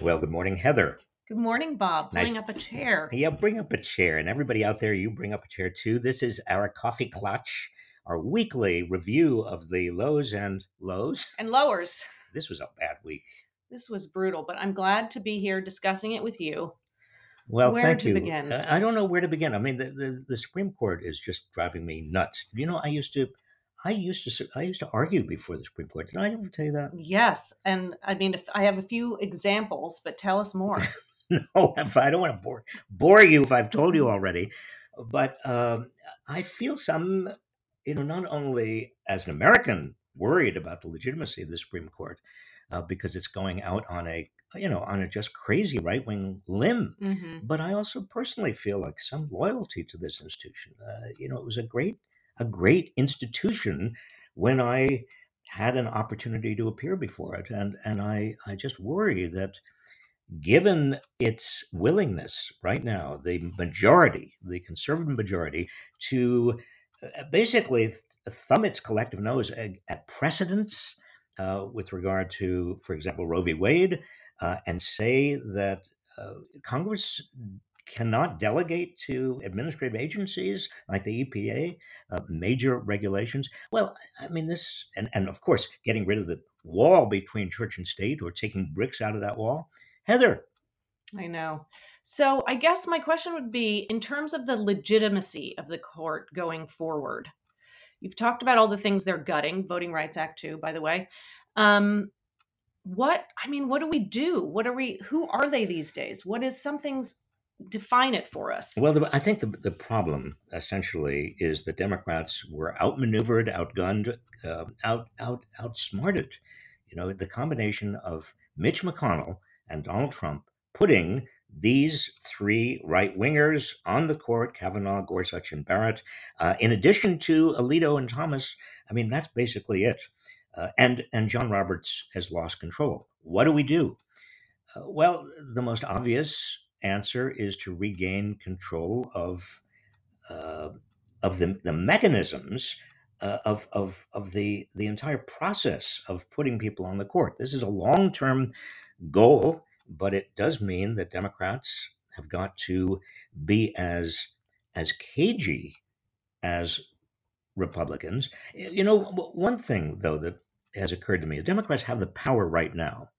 Well, good morning, Heather. Good morning, Bob. Nice. Pulling up a chair. Yeah, bring up a chair. And everybody out there, you bring up a chair too. This is our coffee clutch, our weekly review of the lows and lows. And lowers. This was a bad week. This was brutal, but I'm glad to be here discussing it with you. Well, Where thank to you. begin? I don't know where to begin. I mean, the, the, the Supreme Court is just driving me nuts. You know, I used to, I used to, I used to argue before the Supreme Court. Did I ever tell you that? Yes, and I mean, if I have a few examples, but tell us more. no, if I don't want to bore bore you if I've told you already, but um, I feel some, you know, not only as an American worried about the legitimacy of the Supreme Court uh, because it's going out on a, you know, on a just crazy right wing limb, hmm but I also personally feel like some loyalty to this institution. Uh, you know, it was a great, a great institution when I had an opportunity to appear before it, and and I I just worry that given its willingness right now, the majority, the conservative majority, to uh, basically th- thumb its collective nose at, at precedents uh, with regard to, for example, Roe v. Wade, uh, and say that uh, Congress cannot delegate to administrative agencies like the EPA uh, major regulations. Well, I mean, this, and, and of course, getting rid of the wall between church and state or taking bricks out of that wall. Heather, I know. So I guess my question would be in terms of the legitimacy of the court going forward. You've talked about all the things they're gutting, Voting Rights Act too, by the way. Um, what I mean, what do we do? What are we? Who are they these days? What is something's define it for us? Well, the, I think the, the problem essentially is the Democrats were outmaneuvered, outgunned, uh, out out outsmarted. You know, the combination of Mitch McConnell and Donald Trump putting these three right wingers on the court Kavanaugh, Gorsuch, and Barrett, uh, in addition to Alito and Thomas. I mean, that's basically it. Uh, and and John Roberts has lost control. What do we do? Uh, well, the most obvious answer is to regain control of uh, of the, the mechanisms uh, of, of, of the, the entire process of putting people on the court. This is a long term goal, but it does mean that Democrats have got to be as as cagey as Republicans. You know, one thing though that has occurred to me: the Democrats have the power right now.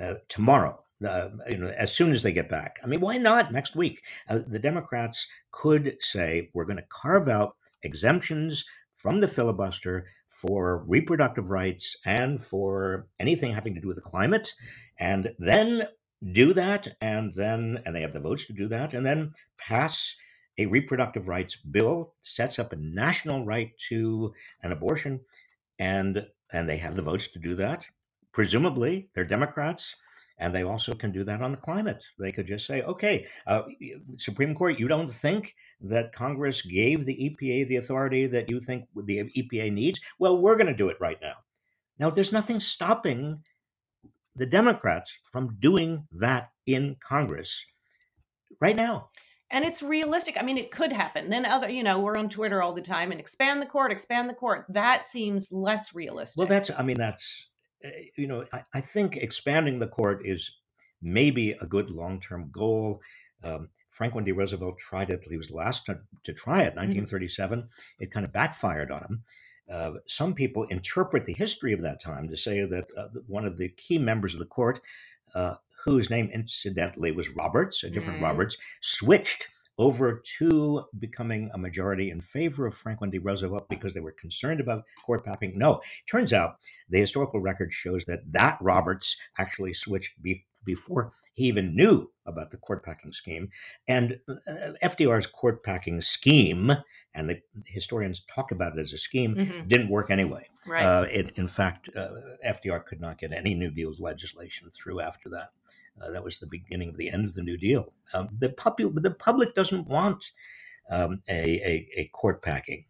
Uh, tomorrow, uh, you know, as soon as they get back. I mean, why not next week? Uh, the Democrats could say we're going to carve out exemptions from the filibuster for reproductive rights and for anything having to do with the climate, and then do that, and then and they have the votes to do that, and then pass a reproductive rights bill sets up a national right to an abortion and and they have the votes to do that presumably they're democrats and they also can do that on the climate they could just say okay uh, supreme court you don't think that congress gave the epa the authority that you think the epa needs well we're going to do it right now now there's nothing stopping the democrats from doing that in congress right now and it's realistic. I mean, it could happen. Then other, you know, we're on Twitter all the time and expand the court, expand the court. That seems less realistic. Well, that's, I mean, that's, you know, I, I think expanding the court is maybe a good long term goal. Um, Franklin D. Roosevelt tried it. He was the last to, to try it, Mhm. 1937. It kind of backfired on him. Uh, some people interpret the history of that time to say that uh, one of the key members of the court, uh, whose name incidentally was Roberts, a different Mm. Roberts, switched over to becoming a majority in favor of Franklin D. Roosevelt because they were concerned about court packing. No, turns out the historical record shows that that Roberts actually switched be- before he even knew about the court packing scheme. And uh, FDR's court packing scheme, and the historians talk about it as a scheme, Mhm. didn't work anyway. Right. Uh, it, in fact, uh, FDR could not get any New Deal's legislation through after that. Uh, that was the beginning of the end of the New Deal. Um, the, popu- the public doesn't want um, a, a, a court packing.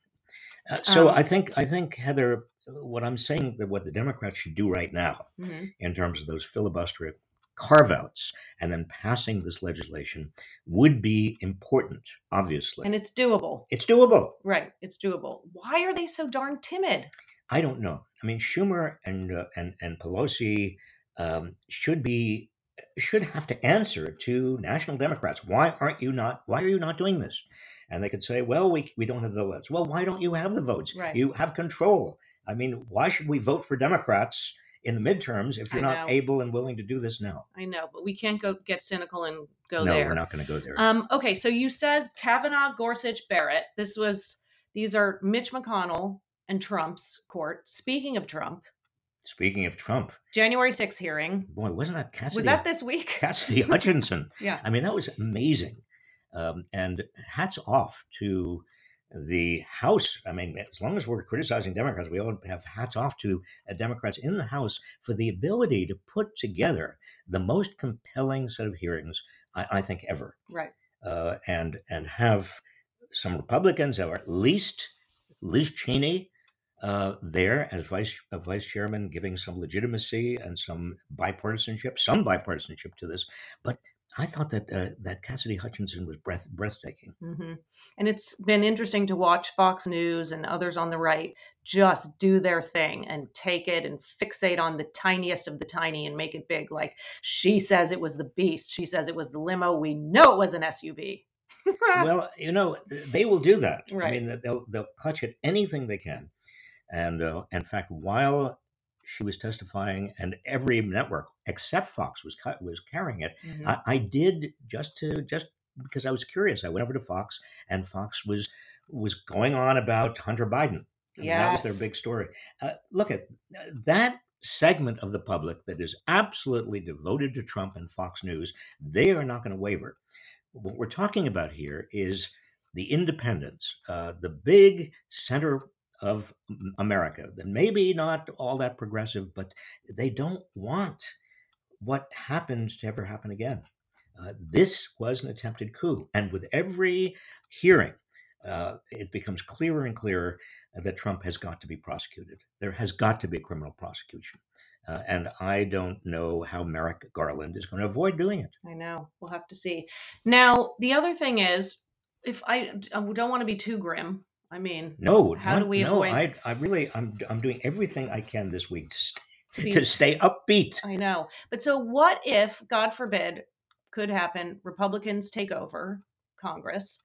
Uh, so Um, I think I think Heather, what I'm saying that what the Democrats should do right now Mhm. in terms of those filibuster carve outs and then passing this legislation would be important. Obviously, And it's doable. it's doable. Right. It's doable. Why are they so darn timid? I don't know. I mean, Schumer and uh, and and Pelosi um, should be should have to answer to national Democrats. Why aren't you not? Why are you not doing this? And they could say, well, we, we don't have the votes. Well, why don't you have the votes? Right. You have control. I mean, why should we vote for Democrats in the midterms if you're not able and willing to do this now? I know, but we can't go get cynical and go no, there. No, we're not going to go there. Um, okay, so you said Kavanaugh, Gorsuch, Barrett. This was these are Mitch McConnell and Trump's court. Speaking of Trump, Speaking of Trump, January 6th hearing. boy, wasn't that Cassidy? Was that this week? Cassidy Hutchinson? Yeah. I mean, that was amazing. Um, and hats off to the House. I mean, as long as we're criticizing Democrats, we all have hats off to uh, Democrats in the House for the ability to put together the most compelling set of hearings I, I think ever, Right. uh, and and have some Republicans, or at least Liz Cheney, uh, there as vice uh, vice chairman, giving some legitimacy and some bipartisanship, some bipartisanship to this. But I thought that uh, that Cassidy Hutchinson was breath breathtaking. hmm And it's been interesting to watch Fox News and others on the right just do their thing and take it and fixate on the tiniest of the tiny and make it big. Like she says it was the beast. She says it was the limo. We know it was an SUV. well, you know, they will do that. I mean, they'll they'll clutch at anything they can. And uh, in fact, while she was testifying, and every network except Fox was was carrying it, Mhm. I, I did just to just because I was curious. I went over to Fox, and Fox was was going on about Hunter Biden. Mean, that was their big story. Uh, look at that segment of the public that is absolutely devoted to Trump and Fox News. They are not going to waver. What we're talking about here is the independents, uh, the big center of America, that maybe not all that progressive, but they don't want what happened to ever happen again. Uh, this was an attempted coup. And with every hearing, uh, it becomes clearer and clearer that Trump has got to be prosecuted. There has got to be a criminal prosecution. Uh, and I don't know how Merrick Garland is going to avoid doing it. I know. We'll have to see. Now, the other thing is, if I, I don't want to be too grim. I mean, No, How do not- we no, avoid- I, I really, I'm, I'm doing everything I can this week to stay, to be, to stay upbeat. I know. But so, what if, God forbid, could happen? Republicans take over Congress.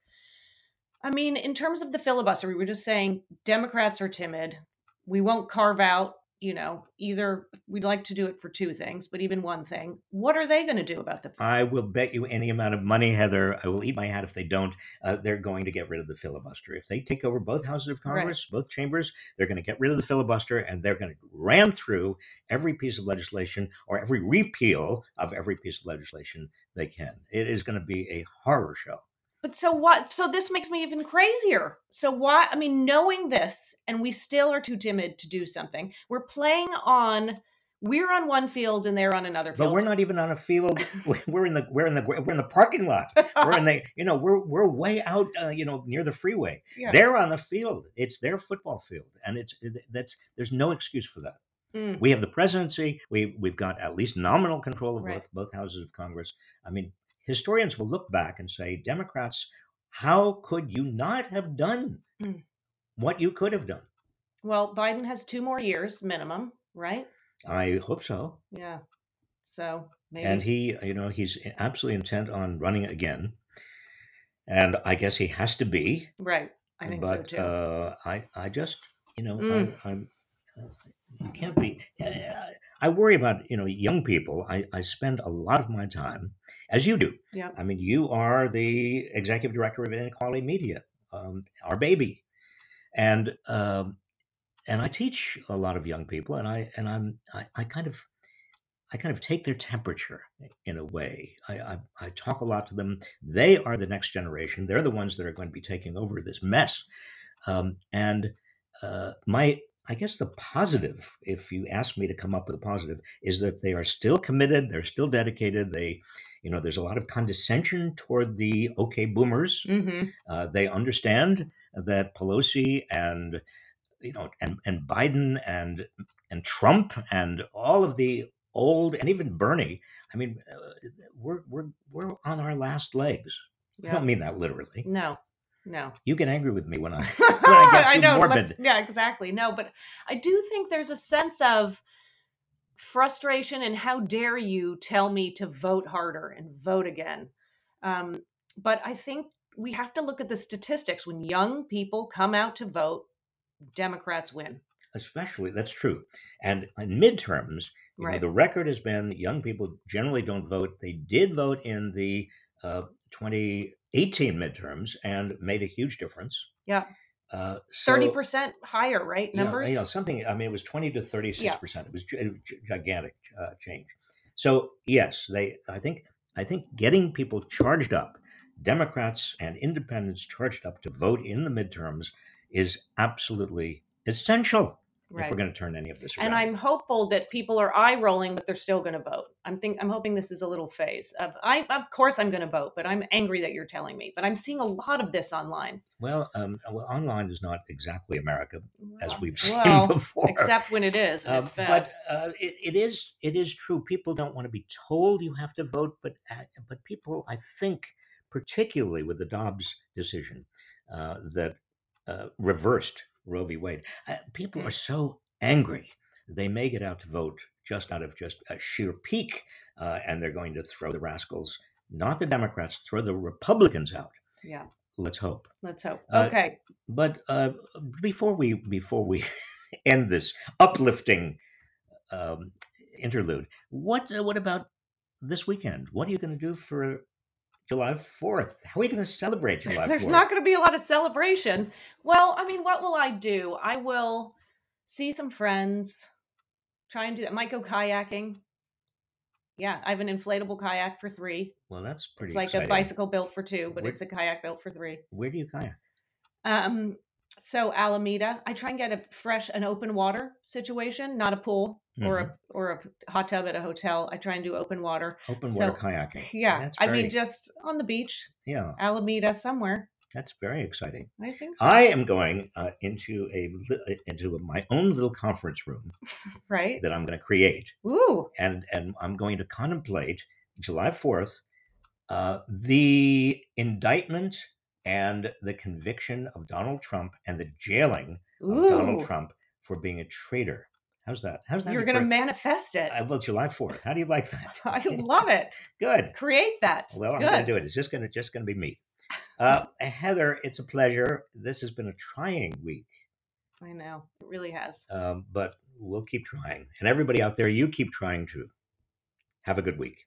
I mean, in terms of the filibuster, we were just saying Democrats are timid. We won't carve out, you know, either we'd like to do it for two things, but even one thing. What are they going to do about the I will bet you any amount of money, Heather. I will eat my hat if they don't. Uh, they're going to get rid of the filibuster. If they take over both houses of Right. Congress, both chambers, they're going to get rid of the filibuster and they're going to ram through every piece of legislation or every repeal of every piece of legislation they can. It is going to be a horror show. But so what? So this makes me even crazier. So why? I mean, knowing this, and we still are too timid to do something. We're playing on. We're on one field and they're on another field. But we're not even on a field. We're in the we're in the we're in the parking lot. We're in the you know we're we're way out uh, you know near the freeway. Yeah. They're on the field. It's their football field, and it's that's there's no excuse for that. Mm, We have the presidency. We we've got at least nominal control of Right. both both houses of Congress. I mean, historians will look back and say, Democrats, how could you not have done Mm. what you could have done? well, Biden has two more years minimum, right? I hope so. Yeah. So maybe. And he, you know, he's absolutely intent on running again, and I guess he has to be. right. I think so but too. uh, I, I just, you know, Mm. I, I'm, uh, you can't be. uh, I worry about you know young people. I, I spend a lot of my time, as you do. yeah. I mean, you are the executive director of Inequality Media, um, our baby, and um, and I teach a lot of young people, and I and I'm I, I kind of I kind of take their temperature in a way. I, I I talk a lot to them. They are the next generation. They're the ones that are going to be taking over this mess, um, and uh, my I guess the positive, if you ask me to come up with a positive, is that they are still committed. They're still dedicated. They, you know, there's a lot of condescension toward the okay boomers. hmm Uh, they understand that Pelosi and you know and and Biden and and Trump and all of the old and even Bernie. I mean, uh, we're we're we're on our last legs. I don't mean that literally. No. No. You get angry with me when I when I get too know. let- morbid. yeah, exactly. No, but I do think there's a sense of frustration and how dare you tell me to vote harder and vote again. Um, but I think we have to look at the statistics. When young people come out to vote, Democrats win. Especially, that's true. And in midterms, you know, the record has been young people generally don't vote. They did vote in the uh, 2018 midterms and made a huge difference. Yeah. Uh, so, Thirty percent higher, right? yeah, Numbers. you know, something. I mean, it was 20 to 36 Yeah. percent. It was a gigantic uh, change. So yes, they. I think. I think getting people charged up, Democrats and Independents charged up to vote in the midterms, is absolutely essential if we're going to turn any of this around. and I'm hopeful that people are eye rolling, but they're still going to vote. I'm think I'm hoping this is a little phase of I of course I'm going to vote, but I'm angry that you're telling me. But I'm seeing a lot of this online, Well, um, well, online is not exactly America as we've seen well, before. except when it is, and Um, it's bad. but uh, it, it is it is true. People don't want to be told you have to vote, but uh, but people, I think, particularly with the Dobbs decision uh, that uh, reversed Roe v. Wade, uh, people are so angry they may get out to vote just out of just a sheer pique, uh, and they're going to throw the rascals, not the Democrats, throw the Republicans out. yeah, Let's hope. let's hope. Uh, okay, But uh, before we before we end this uplifting um, interlude, what uh, what about this weekend? What are you going to do for July Fourth? How are you going to celebrate July there's not going to be a lot of celebration. Well, I mean, what will I do? I will see some friends, try and do that. Might go kayaking. Yeah, I have an inflatable kayak for three. well, that's pretty. It's like exciting. a bicycle built for two, but Where- it's a kayak built for three. Where do you kayak? Um, so Alameda, I try and get a fresh, an open water situation, not a pool or Mm-hmm. a or a hot tub at a hotel. I try and do open water. Open so- water kayaking. Yeah, that's I very, mean, just on the beach, yeah, Alameda somewhere. that's very exciting. I think so. I am going uh, into a li- into my own little conference room right. that I'm going to create. Ooh, and and I'm going to contemplate July Fourth, uh, the indictment and the conviction of Donald Trump and the jailing of Donald. Trump for being a traitor. How's that? How's that? You're going to manifest it. uh, well, July Fourth. How do you like that? I love it. Good. Create that. Well, It's I'm going to do it. It's just going to just going to be me. Uh, Heather, it's a pleasure. This has been a trying week, I know. It really has. um, but we'll keep trying. And everybody out there, you keep trying too. Have a good week.